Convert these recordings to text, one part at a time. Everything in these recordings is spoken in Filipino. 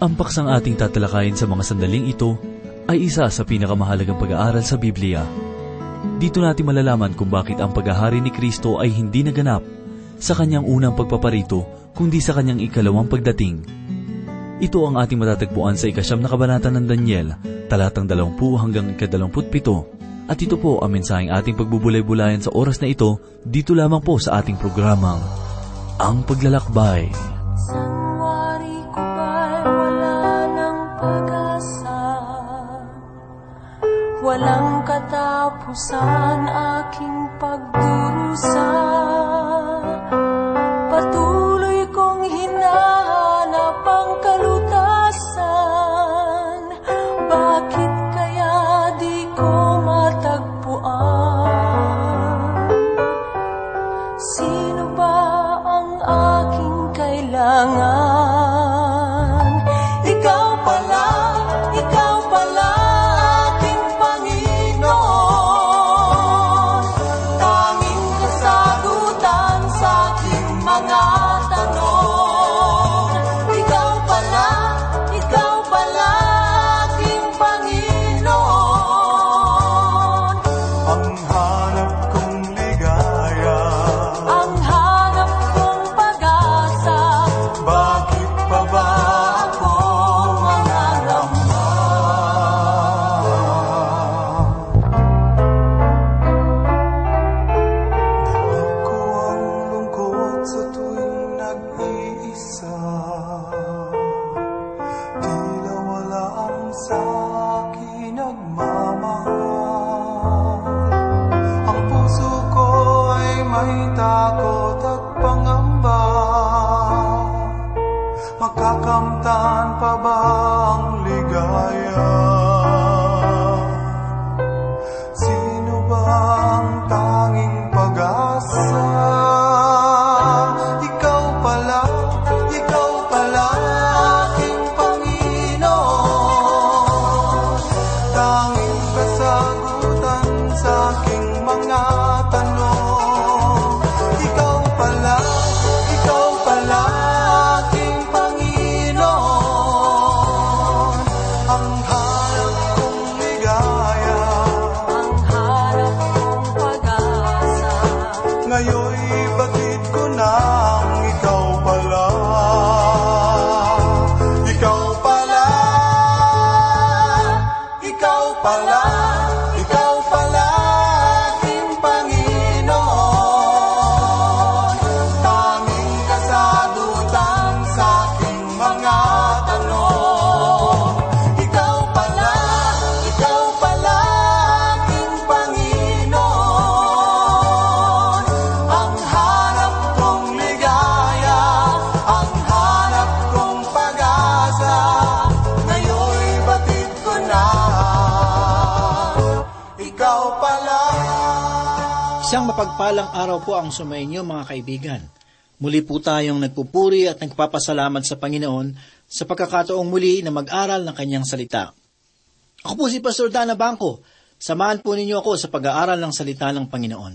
Ang paksang ating tatalakayin sa mga sandaling ito ay isa sa pinakamahalagang pag-aaral sa Biblia. Dito natin malalaman kung bakit ang paghahari ni Kristo ay hindi naganap sa kanyang unang pagpaparito kundi sa kanyang ikalawang pagdating. Ito ang ating matatagpuan sa ikasyam na kabanata ng Daniel, talatang 20 hanggang ikadalamputpito. At ito po ang mensaheng ating pagbubulay-bulayan sa oras na ito, dito lamang po sa ating programang, Ang Paglalakbay. Sanwari Walang katapusan aking pagdurusa Isang mapagpalang araw po ang sumainyo mga kaibigan. Muli po tayong nagpupuri at nagpapasalamat sa Panginoon sa pagkakataong muli na mag-aral ng kanyang salita. Ako po si Pastor Dana Bangko. Samahan po ninyo ako sa pag-aaral ng salita ng Panginoon.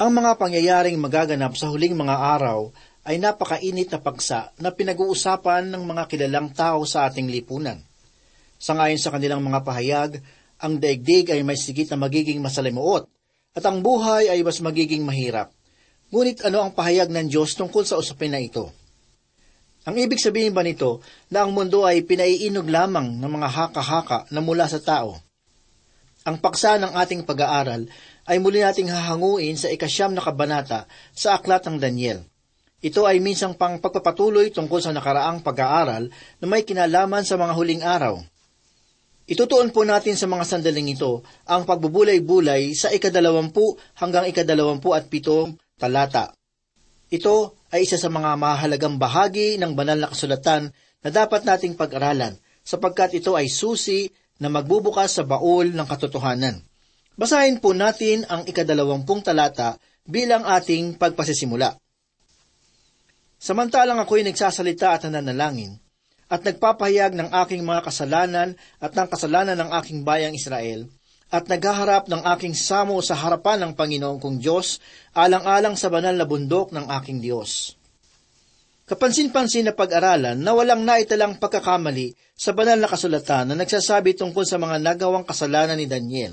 Ang mga pangyayaring magaganap sa huling mga araw ay napakainit na paksa na pinag-uusapan ng mga kilalang tao sa ating lipunan. Sangayon sa kanilang mga pahayag, ang daigdig ay may sigit na magiging masalimuot at ang buhay ay mas magiging mahirap. Ngunit ano ang pahayag ng Diyos tungkol sa usapin na ito? Ang ibig sabihin ba nito na ang mundo ay pinaiinog lamang ng mga haka-haka na mula sa tao? Ang paksa ng ating pag-aaral ay muli nating hahanguin sa ikasyam na kabanata sa Aklat ng Daniel. Ito ay minsang pang pagpapatuloy tungkol sa nakaraang pag-aaral na may kinalaman sa mga huling araw. Itutuon po natin sa mga sandaling ito ang pagbubulay-bulay sa ikadalawampu hanggang ikadalawampu at pitong talata. Ito ay isa sa mga mahalagang bahagi ng banal na kasulatan na dapat nating pag-aralan sapagkat ito ay susi na magbubukas sa baul ng katotohanan. Basahin po natin ang ikadalawampung talata bilang ating pagpasisimula. Samantalang ako'y nagsasalita at nananalangin, at nagpapahayag ng aking mga kasalanan at ng kasalanan ng aking bayang Israel, at naghaharap ng aking samo sa harapan ng Panginoon kong Diyos, alang-alang sa banal na bundok ng aking Diyos. Kapansin-pansin na pag-aralan na walang naitalang pagkakamali sa banal na kasulatan na nagsasabi tungkol sa mga nagawang kasalanan ni Daniel.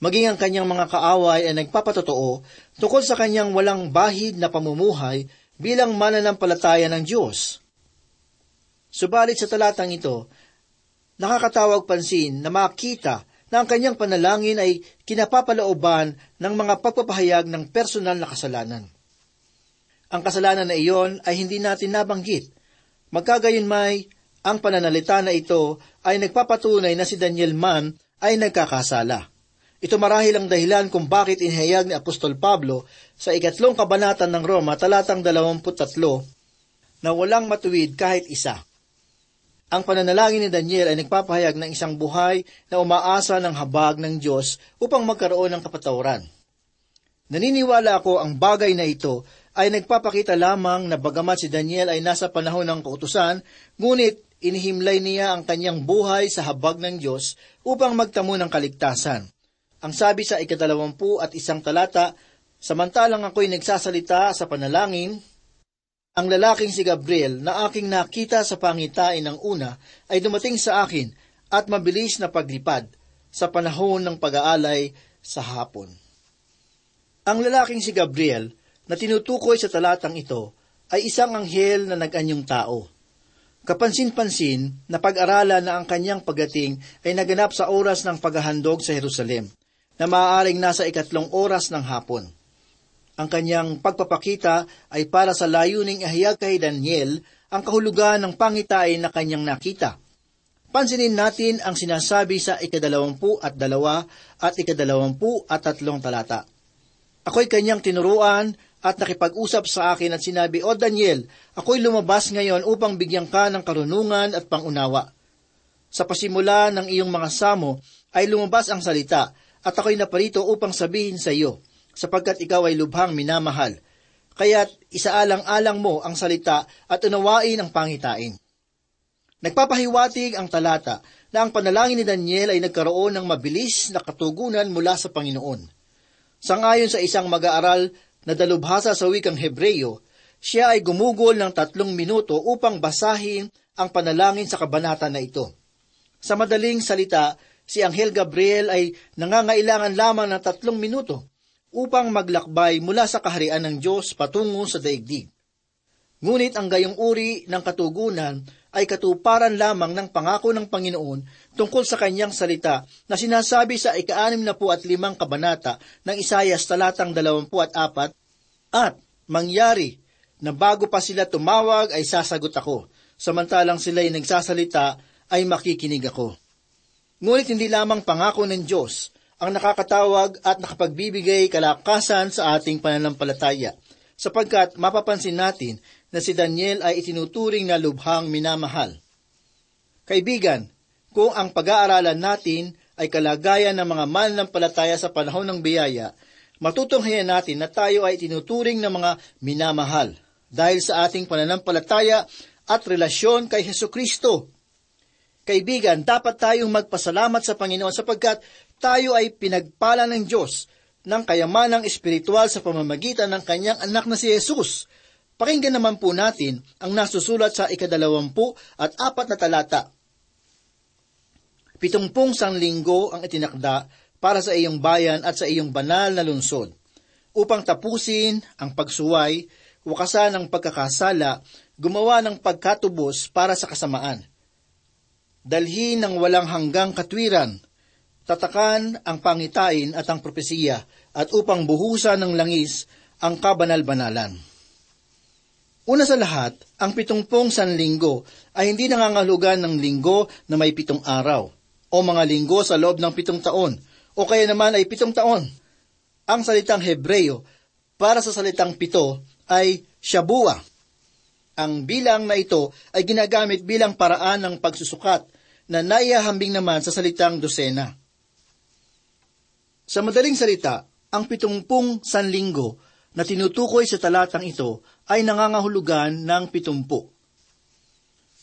Maging ang kanyang mga kaaway ay nagpapatotoo tungkol sa kanyang walang bahid na pamumuhay bilang mananampalataya ng Diyos. Subalit sa talatang ito, nakakatawag pansin na makita na ang kanyang panalangin ay kinapapalooban ng mga pagpapahayag ng personal na kasalanan. Ang kasalanan na iyon ay hindi natin nabanggit. Magkagayon may, ang pananalita na ito ay nagpapatunay na si Daniel man ay nagkakasala. Ito marahil ang dahilan kung bakit inihayag ni Apostol Pablo sa ikatlong kabanatan ng Roma talatang 23 na walang matuwid kahit isa. Ang pananalangin ni Daniel ay nagpapahayag ng isang buhay na umaasa ng habag ng Diyos upang magkaroon ng kapatawaran. Naniniwala ako ang bagay na ito ay nagpapakita lamang na bagamat si Daniel ay nasa panahon ng kautusan, ngunit inihimlay niya ang kanyang buhay sa habag ng Diyos upang magtamo ng kaligtasan. Ang sabi sa ikadalawampu at isang talata, samantalang ako'y nagsasalita sa panalangin, ang lalaking si Gabriel na aking nakita sa pangitain ng una ay dumating sa akin at mabilis na paglipad sa panahon ng pag-aalay sa hapon. Ang lalaking si Gabriel na tinutukoy sa talatang ito ay isang anghel na nag-anyong tao. Kapansin-pansin na pag-aralan na ang kanyang pagdating ay naganap sa oras ng paghahandog sa Jerusalem, na maaaring nasa ikatlong oras ng hapon. Ang kanyang pagpapakita ay para sa layuning ihayag kay Daniel ang kahulugan ng pangitain na kanyang nakita. Pansinin natin ang sinasabi sa ikadalawampu at dalawa at ikadalawampu at tatlong talata. Ako'y kanyang tinuruan at nakipag-usap sa akin at sinabi, O Daniel, ako'y lumabas ngayon upang bigyan ka ng karunungan at pangunawa. Sa pasimula ng iyong mga samo ay lumabas ang salita at ako'y naparito upang sabihin sa iyo, sapagkat ikaw ay lubhang minamahal. Kaya't isaalang-alang mo ang salita at unawain ang pangitain. Nagpapahiwatig ang talata na ang panalangin ni Daniel ay nagkaroon ng mabilis na katugunan mula sa Panginoon. Sangayon sa isang mag-aaral na dalubhasa sa wikang Hebreyo, siya ay gumugol ng tatlong minuto upang basahin ang panalangin sa kabanata na ito. Sa madaling salita, si Anghel Gabriel ay nangangailangan lamang ng tatlong minuto upang maglakbay mula sa kaharian ng Diyos patungo sa daigdig. Ngunit ang gayong uri ng katugunan ay katuparan lamang ng pangako ng Panginoon tungkol sa kanyang salita na sinasabi sa ika-anim na at limang kabanata ng Isayas talatang dalawampu at apat, at mangyari na bago pa sila tumawag ay sasagot ako, samantalang sila'y nagsasalita ay makikinig ako. Ngunit hindi lamang pangako ng Diyos ang nakakatawag at nakapagbibigay kalakasan sa ating pananampalataya, sapagkat mapapansin natin na si Daniel ay itinuturing na lubhang minamahal. Kaibigan, kung ang pag-aaralan natin ay kalagayan ng mga mananampalataya sa panahon ng biyaya, matutunghayan natin na tayo ay tinuturing ng mga minamahal dahil sa ating pananampalataya at relasyon kay Heso Kristo. Kaibigan, dapat tayong magpasalamat sa Panginoon sapagkat tayo ay pinagpala ng Diyos ng kayamanang espiritual sa pamamagitan ng kanyang anak na si Jesus. Pakinggan naman po natin ang nasusulat sa ikadalawampu at apat na talata. Pitungpung sang linggo ang itinakda para sa iyong bayan at sa iyong banal na lungsod, upang tapusin ang pagsuway, wakasan ang pagkakasala, gumawa ng pagkatubos para sa kasamaan. Dalhin ng walang hanggang katwiran, tatakan ang pangitain at ang propesiya, at upang buhusan ng langis ang kabanal-banalan. Una sa lahat, ang pitungpong sanlinggo ay hindi nangangahulugan ng linggo na may pitong araw, o mga linggo sa loob ng pitong taon, o kaya naman ay pitong taon. Ang salitang Hebreyo para sa salitang pito ay shabua. Ang bilang na ito ay ginagamit bilang paraan ng pagsusukat na naihahambing naman sa salitang dosena. Sa madaling salita, ang pitungpung sanlinggo na tinutukoy sa talatang ito ay nangangahulugan ng pitumpu.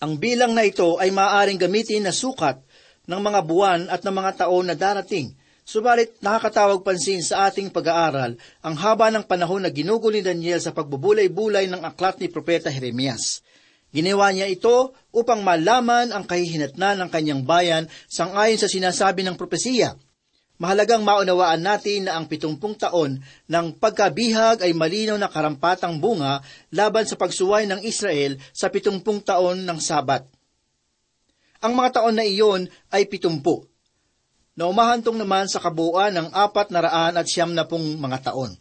Ang bilang na ito ay maaaring gamitin na sukat ng mga buwan at ng mga taon na darating Subalit nakakatawag pansin sa ating pag-aaral ang haba ng panahon na ginugol ni Daniel sa pagbubulay-bulay ng aklat ni Propeta Jeremias. Ginawa niya ito upang malaman ang kahihinatnan ng kanyang bayan sangayon sa sinasabi ng propesiya. Mahalagang maunawaan natin na ang pitumpung taon ng pagkabihag ay malinaw na karampatang bunga laban sa pagsuway ng Israel sa pitumpung taon ng Sabat. Ang mga taon na iyon ay pitumpu, na umahantong naman sa kabuuan ng apat na raan at siyam na pong mga taon.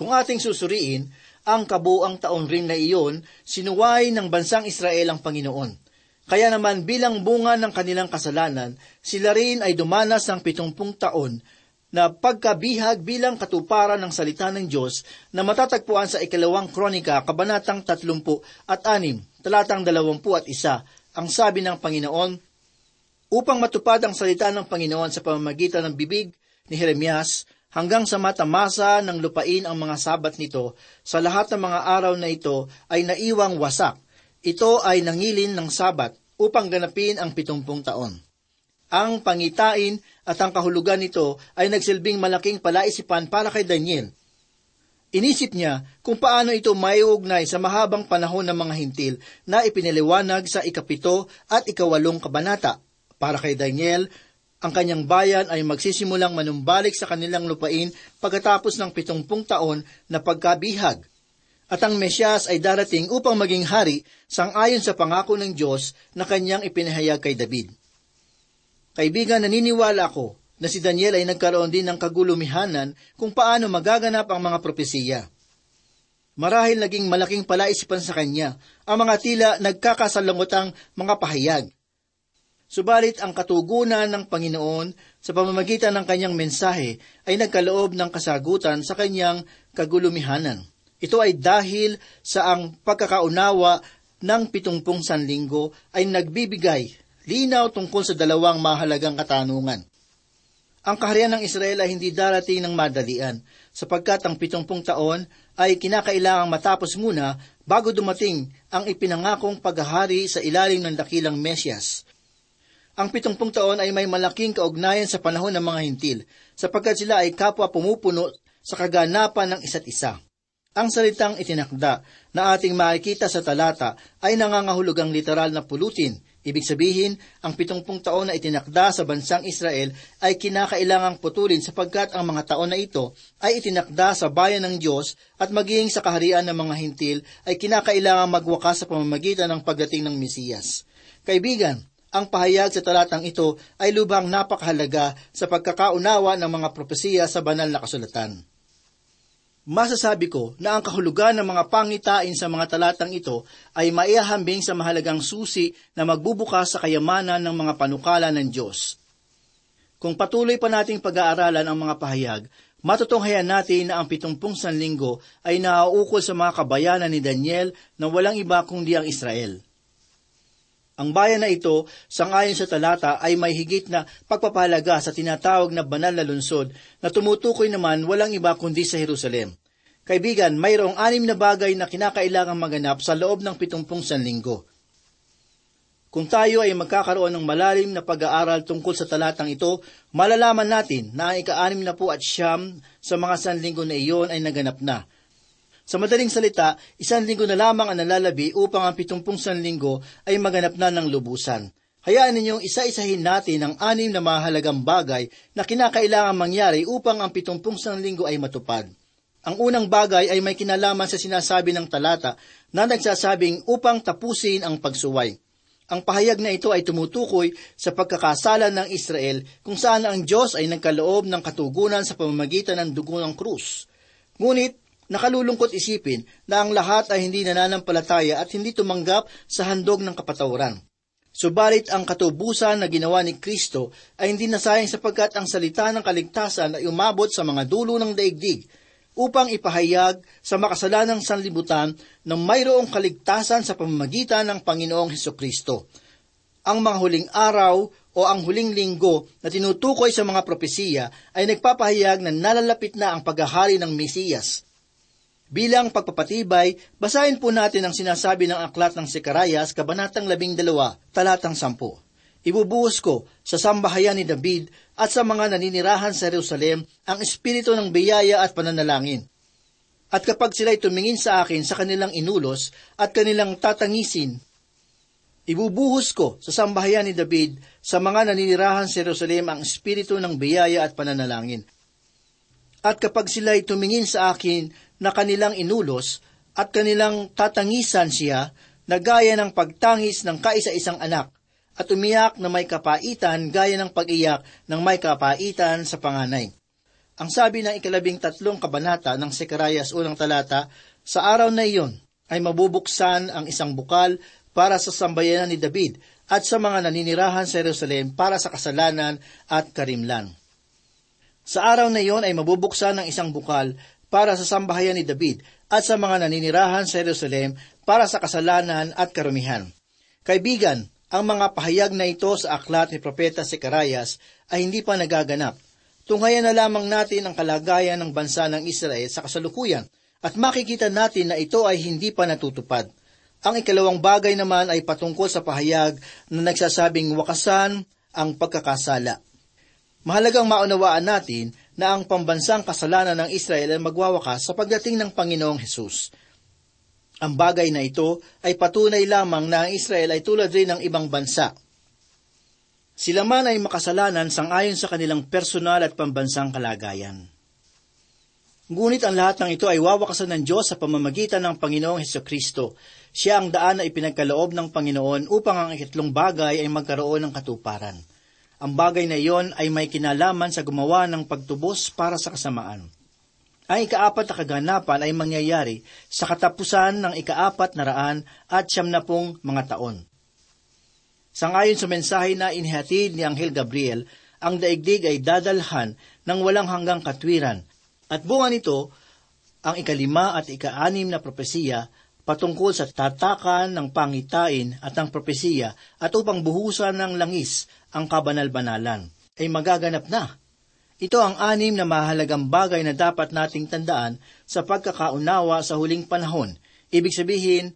Kung ating susuriin, ang kabuang taon rin na iyon, sinuway ng bansang Israel ang Panginoon. Kaya naman bilang bunga ng kanilang kasalanan, sila rin ay dumanas ng pitumpung taon na pagkabihag bilang katuparan ng salita ng Diyos na matatagpuan sa ikalawang kronika, kabanatang 30 at 6, talatang 20 at isa, ang sabi ng Panginoon, upang matupad ang salita ng Panginoon sa pamamagitan ng bibig ni Jeremias hanggang sa matamasa ng lupain ang mga sabat nito, sa lahat ng mga araw na ito ay naiwang wasak. Ito ay nangilin ng sabat upang ganapin ang pitumpung taon. Ang pangitain at ang kahulugan nito ay nagsilbing malaking palaisipan para kay Daniel. Inisip niya kung paano ito maiugnay sa mahabang panahon ng mga hintil na ipiniliwanag sa ikapito at ikawalong kabanata para kay Daniel, ang kanyang bayan ay magsisimulang manumbalik sa kanilang lupain pagkatapos ng pitungpung taon na pagkabihag. At ang Mesyas ay darating upang maging hari sangayon sa pangako ng Diyos na kanyang ipinahayag kay David. Kaibigan, naniniwala ko na si Daniel ay nagkaroon din ng kagulumihanan kung paano magaganap ang mga propesiya. Marahil naging malaking palaisipan sa kanya ang mga tila nagkakasalangutang mga pahayag. Subalit ang katugunan ng Panginoon sa pamamagitan ng kanyang mensahe ay nagkaloob ng kasagutan sa kanyang kagulumihanan. Ito ay dahil sa ang pagkakaunawa ng pitungpung sanlinggo ay nagbibigay linaw tungkol sa dalawang mahalagang katanungan. Ang kaharian ng Israel ay hindi darating ng madalian, sapagkat ang pitungpung taon ay kinakailangang matapos muna bago dumating ang ipinangakong paghahari sa ilalim ng dakilang Mesyas. Ang pitungpung taon ay may malaking kaugnayan sa panahon ng mga hintil, sapagkat sila ay kapwa pumupuno sa kaganapan ng isa't isa. Ang salitang itinakda na ating makikita sa talata ay nangangahulugang literal na pulutin. Ibig sabihin, ang pitungpung taon na itinakda sa bansang Israel ay kinakailangang putulin sapagkat ang mga taon na ito ay itinakda sa bayan ng Diyos at maging sa kaharian ng mga hintil ay kinakailangang magwakas sa pamamagitan ng pagdating ng Mesiyas. Kaibigan, ang pahayag sa talatang ito ay lubhang napakahalaga sa pagkakaunawa ng mga propesiya sa banal na kasulatan. Masasabi ko na ang kahulugan ng mga pangitain sa mga talatang ito ay maihahambing sa mahalagang susi na magbubukas sa kayamanan ng mga panukala ng Diyos. Kung patuloy pa nating pag-aaralan ang mga pahayag, matutunghayan natin na ang pitumpung sanlinggo ay nauukol sa mga kabayanan ni Daniel na walang iba kundi ang Israel. Ang bayan na ito, sangayon sa talata, ay may higit na pagpapahalaga sa tinatawag na banal na lungsod na tumutukoy naman walang iba kundi sa Jerusalem. Kaibigan, mayroong anim na bagay na kinakailangang maganap sa loob ng pitumpung sanlinggo. Kung tayo ay magkakaroon ng malalim na pag-aaral tungkol sa talatang ito, malalaman natin na ang ika-anim na po at siyam sa mga sanlinggo na iyon ay naganap na – sa madaling salita, isang linggo na lamang ang nalalabi upang ang pitumpung sanlinggo ay maganap na ng lubusan. Hayaan ninyong isa-isahin natin ang anim na mahalagang bagay na kinakailangan mangyari upang ang pitumpung sanlinggo ay matupad. Ang unang bagay ay may kinalaman sa sinasabi ng talata na nagsasabing upang tapusin ang pagsuway. Ang pahayag na ito ay tumutukoy sa pagkakasala ng Israel kung saan ang Diyos ay nagkaloob ng katugunan sa pamamagitan ng dugo ng krus. Ngunit Nakalulungkot isipin na ang lahat ay hindi nananampalataya at hindi tumanggap sa handog ng kapatawaran. Subalit ang katubusan na ginawa ni Kristo ay hindi nasayang sapagkat ang salita ng kaligtasan ay umabot sa mga dulo ng daigdig upang ipahayag sa makasalanang sanlibutan na mayroong kaligtasan sa pamamagitan ng Panginoong Heso Kristo. Ang mga huling araw o ang huling linggo na tinutukoy sa mga propesiya ay nagpapahayag na nalalapit na ang paghahari ng Mesiyas. Bilang pagpapatibay, basahin po natin ang sinasabi ng aklat ng Sekarayas, Kabanatang 12, talatang 10. Ibubuhos ko sa sambahayan ni David at sa mga naninirahan sa Jerusalem ang espiritu ng biyaya at pananalangin. At kapag sila'y tumingin sa akin sa kanilang inulos at kanilang tatangisin, ibubuhos ko sa sambahayan ni David sa mga naninirahan sa Jerusalem ang espiritu ng biyaya at pananalangin. At kapag sila'y tumingin sa akin na kanilang inulos at kanilang tatangisan siya na gaya ng pagtangis ng kaisa-isang anak at umiyak na may kapaitan gaya ng pag-iyak ng may kapaitan sa panganay. Ang sabi ng ikalabing tatlong kabanata ng Sekarayas unang talata, sa araw na iyon ay mabubuksan ang isang bukal para sa sambayanan ni David at sa mga naninirahan sa Jerusalem para sa kasalanan at karimlan. Sa araw na iyon ay mabubuksan ang isang bukal para sa sambahayan ni David at sa mga naninirahan sa Jerusalem para sa kasalanan at karumihan. Kaibigan, ang mga pahayag na ito sa aklat ni Propeta Sekarayas ay hindi pa nagaganap. Tunghayan na lamang natin ang kalagayan ng bansa ng Israel sa kasalukuyan at makikita natin na ito ay hindi pa natutupad. Ang ikalawang bagay naman ay patungkol sa pahayag na nagsasabing wakasan ang pagkakasala. Mahalagang maunawaan natin na ang pambansang kasalanan ng Israel ay magwawakas sa pagdating ng Panginoong Hesus. Ang bagay na ito ay patunay lamang na ang Israel ay tulad rin ng ibang bansa. Sila man ay makasalanan sangayon sa kanilang personal at pambansang kalagayan. Ngunit ang lahat ng ito ay wawakasan ng Diyos sa pamamagitan ng Panginoong Heso Kristo. Siya ang daan na ipinagkaloob ng Panginoon upang ang ikitlong bagay ay magkaroon ng katuparan. Ang bagay na iyon ay may kinalaman sa gumawa ng pagtubos para sa kasamaan. Ang ikaapat na kaganapan ay mangyayari sa katapusan ng ikaapat na raan at siyam mga taon. Sangayon sa mensahe na inihatid ni Anghel Gabriel, ang daigdig ay dadalhan ng walang hanggang katwiran, at bunga nito ang ikalima at ikaanim na propesiya patungkol sa tatakan ng pangitain at ang propesiya at upang buhusan ng langis ang kabanal-banalan ay magaganap na. Ito ang anim na mahalagang bagay na dapat nating tandaan sa pagkakaunawa sa huling panahon. Ibig sabihin,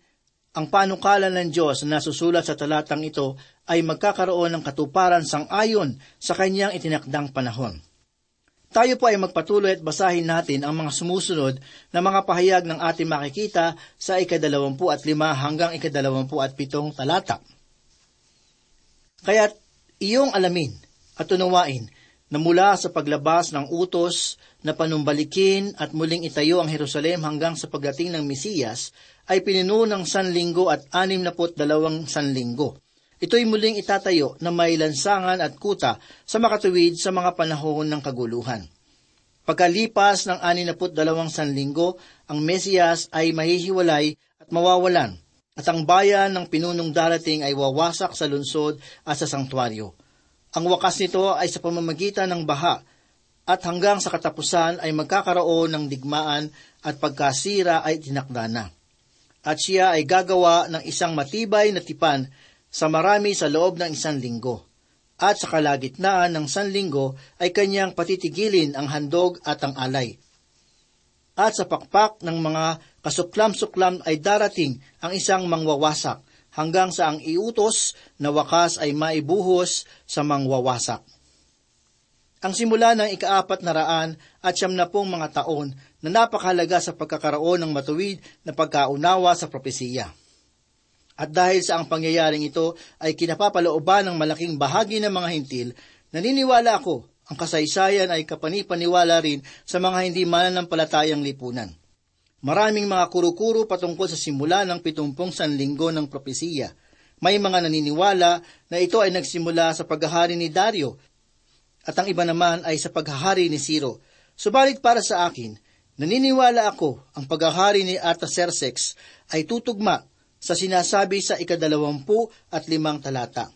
ang panukala ng Diyos na nasusulat sa talatang ito ay magkakaroon ng katuparan sang ayon sa kanyang itinakdang panahon. Tayo po ay magpatuloy at basahin natin ang mga sumusunod na mga pahayag ng ating makikita sa ikadalawampu at lima hanggang ikadalawampu at pitong talata. Kaya't iyong alamin at tunawain na mula sa paglabas ng utos na panumbalikin at muling itayo ang Jerusalem hanggang sa pagdating ng Mesiyas ay pinuno ng sanlinggo at anim na dalawang sanlinggo. Ito'y muling itatayo na may lansangan at kuta sa makatuwid sa mga panahon ng kaguluhan. Pagkalipas ng anim na put dalawang sanlinggo, ang Mesiyas ay mahihiwalay at mawawalan, at ang bayan ng pinunong darating ay wawasak sa lunsod at sa sangtuaryo. Ang wakas nito ay sa pamamagitan ng baha at hanggang sa katapusan ay magkakaroon ng digmaan at pagkasira ay tinakda na. At siya ay gagawa ng isang matibay na tipan sa marami sa loob ng isang linggo. At sa kalagitnaan ng sanlinggo ay kanyang patitigilin ang handog at ang alay. At sa pakpak ng mga kasuklam-suklam ay darating ang isang mangwawasak hanggang sa ang iutos na wakas ay maibuhos sa mangwawasak. Ang simula ng ikaapat na raan at siyam na pong mga taon na napakahalaga sa pagkakaroon ng matuwid na pagkaunawa sa propesiya. At dahil sa ang pangyayaring ito ay kinapapalooban ng malaking bahagi ng mga hintil, naniniwala ako ang kasaysayan ay kapanipaniwala rin sa mga hindi mananampalatayang lipunan. Maraming mga kuro-kuro patungkol sa simula ng pitumpong sanlinggo ng propesiya. May mga naniniwala na ito ay nagsimula sa paghahari ni Dario at ang iba naman ay sa paghahari ni Siro. Subalit para sa akin, naniniwala ako ang paghahari ni Artaxerxes ay tutugma sa sinasabi sa ikadalawampu at limang talata.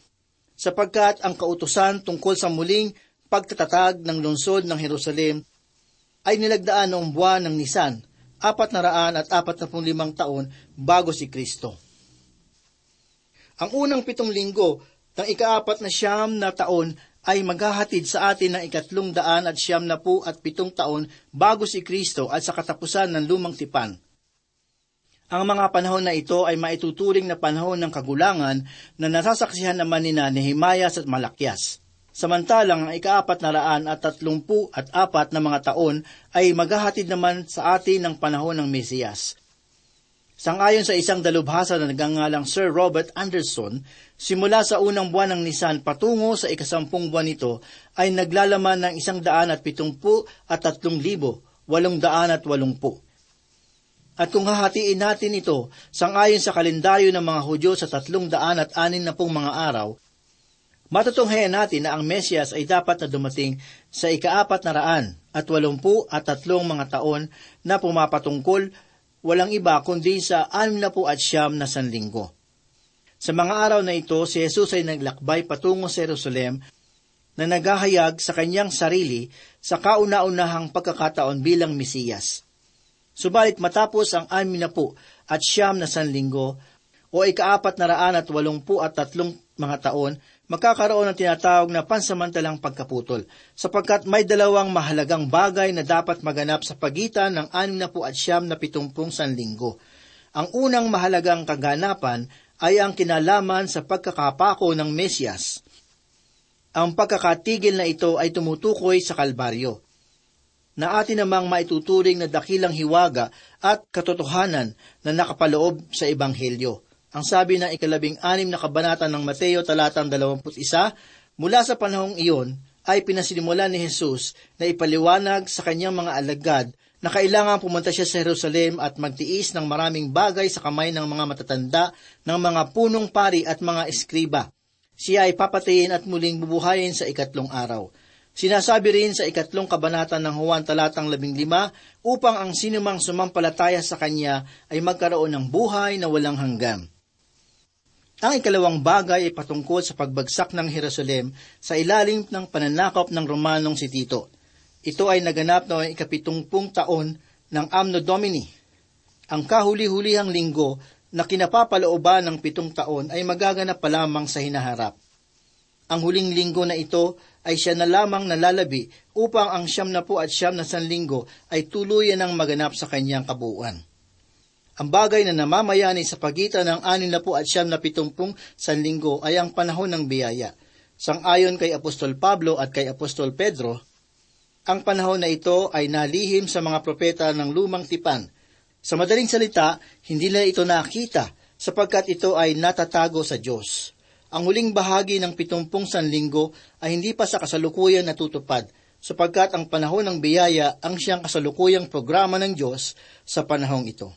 Sapagkat ang kautusan tungkol sa muling pagtatatag ng lungsod ng Jerusalem ay nilagdaan noong buwan ng Nisan, apat na raan at apat na limang taon bago si Kristo. Ang unang pitong linggo ng ikaapat na siyam na taon ay maghahatid sa atin ng ikatlong daan at siyam na po at pitong taon bago si Kristo at sa katapusan ng lumang tipan. Ang mga panahon na ito ay maituturing na panahon ng kagulangan na nasasaksihan naman ni Nehemias at Malakyas. Samantalang ang ikaapat na raan at tatlumpu at apat na mga taon ay maghahatid naman sa atin ng panahon ng Mesiyas. Sangayon sa isang dalubhasa na nagangalang Sir Robert Anderson, simula sa unang buwan ng Nisan patungo sa ikasampung buwan nito ay naglalaman ng isang daan at pitungpu at tatlong libo, walong daan at walungpu. At kung hahatiin natin ito, sangayon sa kalendaryo ng mga Hudyo sa tatlong daan at anin na pong mga araw, matutunghayan natin na ang Mesyas ay dapat na dumating sa ikaapat na raan at walumpu at tatlong mga taon na pumapatungkol walang iba kundi sa anim na po at siyam na sanlinggo. Sa mga araw na ito, si Jesus ay naglakbay patungo sa Jerusalem na naghahayag sa kanyang sarili sa kauna-unahang pagkakataon bilang Mesiyas. Subalit matapos ang amin na po at siyam na sanlinggo o ikaapat na raan at walungpu at tatlong mga taon, magkakaroon ng tinatawag na pansamantalang pagkaputol, sapagkat may dalawang mahalagang bagay na dapat maganap sa pagitan ng anim na po at siyam na pitumpung sanlinggo. Ang unang mahalagang kaganapan ay ang kinalaman sa pagkakapako ng Mesyas. Ang pagkakatigil na ito ay tumutukoy sa Kalbaryo na atin namang maituturing na dakilang hiwaga at katotohanan na nakapaloob sa Ebanghelyo. Ang sabi ng ikalabing anim na kabanata ng Mateo talatang 21, mula sa panahong iyon ay pinasinimulan ni Jesus na ipaliwanag sa kanyang mga alagad na kailangan pumunta siya sa Jerusalem at magtiis ng maraming bagay sa kamay ng mga matatanda, ng mga punong pari at mga eskriba. Siya ay papatayin at muling bubuhayin sa ikatlong araw. Sinasabi rin sa ikatlong kabanata ng Juan talatang labing lima upang ang sinumang sumampalataya sa kanya ay magkaroon ng buhay na walang hanggan. Ang ikalawang bagay ay patungkol sa pagbagsak ng Jerusalem sa ilalim ng pananakop ng Romanong si Tito. Ito ay naganap noong ikapitungpung taon ng Amno Domini. Ang kahuli-hulihang linggo na kinapapalooban ng pitong taon ay magaganap pa lamang sa hinaharap. Ang huling linggo na ito ay siya na lamang nalalabi upang ang siyam na po at siyam na sanlinggo ay tuluyan ng maganap sa kanyang kabuuan. Ang bagay na namamayani sa pagitan ng anin na po at siyam na pitumpung sanlinggo ay ang panahon ng biyaya. Sang-ayon kay Apostol Pablo at kay Apostol Pedro, ang panahon na ito ay nalihim sa mga propeta ng lumang tipan. Sa madaling salita, hindi na ito nakita sapagkat ito ay natatago sa Diyos. Ang huling bahagi ng pitumpung sanlinggo ay hindi pa sa kasalukuyan natutupad, sapagkat ang panahon ng biyaya ang siyang kasalukuyang programa ng Diyos sa panahong ito.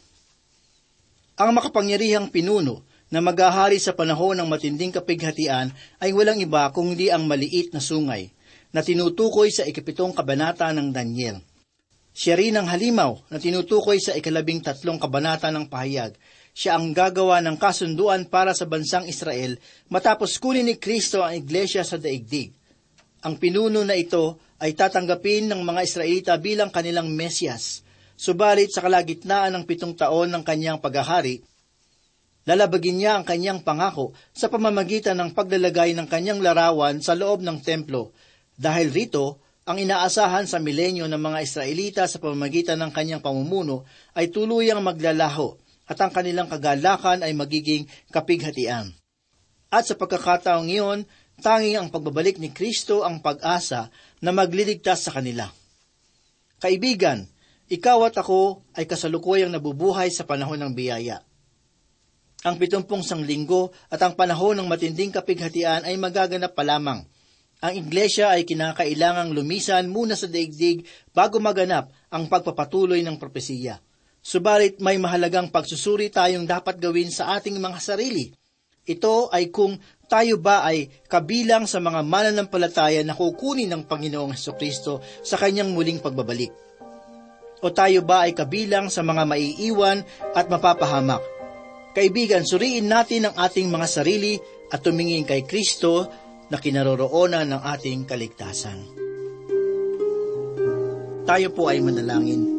Ang makapangyarihang pinuno na maghahari sa panahon ng matinding kapighatian ay walang iba kundi ang maliit na sungay na tinutukoy sa ikapitong kabanata ng Daniel. Siya rin ang halimaw na tinutukoy sa ikalabing tatlong kabanata ng pahayag. Siya ang gagawa ng kasunduan para sa bansang Israel matapos kunin ni Kristo ang iglesia sa daigdig. Ang pinuno na ito ay tatanggapin ng mga Israelita bilang kanilang Mesyas, Subalit sa kalagitnaan ng pitong taon ng kanyang paghahari, lalabagin niya ang kanyang pangako sa pamamagitan ng paglalagay ng kanyang larawan sa loob ng templo. Dahil rito, ang inaasahan sa milenyo ng mga Israelita sa pamamagitan ng kanyang pamumuno ay tuluyang maglalaho at ang kanilang kagalakan ay magiging kapighatian. At sa pagkakataong iyon, tanging ang pagbabalik ni Kristo ang pag-asa na magliligtas sa kanila. Kaibigan, ikaw at ako ay kasalukuyang nabubuhay sa panahon ng biyaya. Ang pitumpong sanglinggo at ang panahon ng matinding kapighatian ay magaganap pa lamang. Ang iglesia ay kinakailangang lumisan muna sa daigdig bago maganap ang pagpapatuloy ng propesiya. Subalit may mahalagang pagsusuri tayong dapat gawin sa ating mga sarili. Ito ay kung tayo ba ay kabilang sa mga mananampalataya na kukunin ng Panginoong Heso Kristo sa kanyang muling pagbabalik o tayo ba ay kabilang sa mga maiiwan at mapapahamak? Kaibigan, suriin natin ang ating mga sarili at tumingin kay Kristo na kinaroroonan ng ating kaligtasan. Tayo po ay manalangin.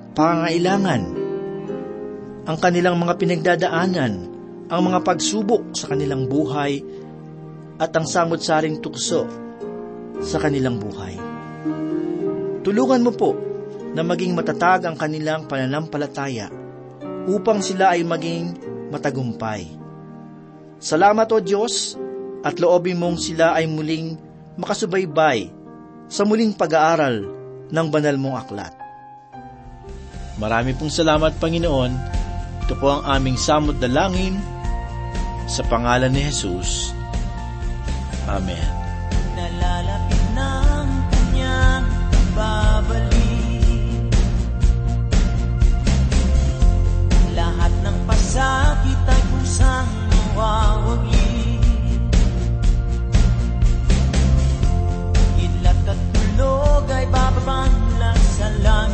pangailangan, ang kanilang mga pinagdadaanan, ang mga pagsubok sa kanilang buhay, at ang samot-saring tukso sa kanilang buhay. Tulungan mo po na maging matatag ang kanilang pananampalataya upang sila ay maging matagumpay. Salamat o Diyos at loobin mong sila ay muling makasubaybay sa muling pag-aaral ng banal mong aklat. Marami pong salamat, Panginoon. Ito po ang aming samot na langin sa pangalan ni Jesus. Amen. Nalalapit ng kanyang babalik Lahat ng pasakit ay kusang mawawagi Ilat at tulog ay bababang lang sa langit